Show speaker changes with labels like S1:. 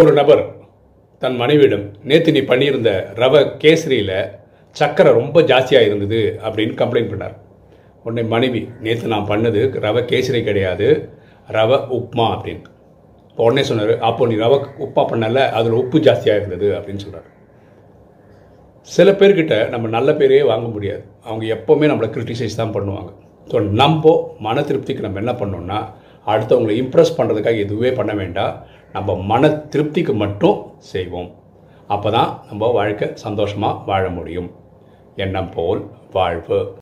S1: ஒரு நபர் தன் மனைவியிடம் நேற்று நீ பண்ணியிருந்த ரவை கேசரியில் சர்க்கரை ரொம்ப ஜாஸ்தியாக இருந்தது அப்படின்னு கம்ப்ளைண்ட் பண்ணார். உடனே மனைவி நேற்று நான் பண்ணது ரவை கேசரி கிடையாது ரவை உப்மா அப்படின்னு. இப்போ உடனே சொன்னார் அப்போ நீ ரவை உப்பா பண்ணல அதில் உப்பு ஜாஸ்தியாக இருந்தது அப்படின்னு சொன்னார் சில பேர்கிட்ட நம்ம நல்ல பேரே வாங்க முடியாது. அவங்க எப்போவுமே நம்மளை கிரிட்டிசைஸ் தான் பண்ணுவாங்க. ஸோ நம்ம மன திருப்திக்கு நம்ம என்ன பண்ணோம்னா அடுத்தவங்களை இம்ப்ரெஸ் பண்ணுறதுக்காக எதுவே பண்ண வேண்டாம். நம்ம மன திருப்திக்கு மட்டும் செய்வோம். அப்போ தான் நம்ம வாழ்க்கை சந்தோஷமாக வாழ முடியும். எண்ணம் போல் வாழ்வு.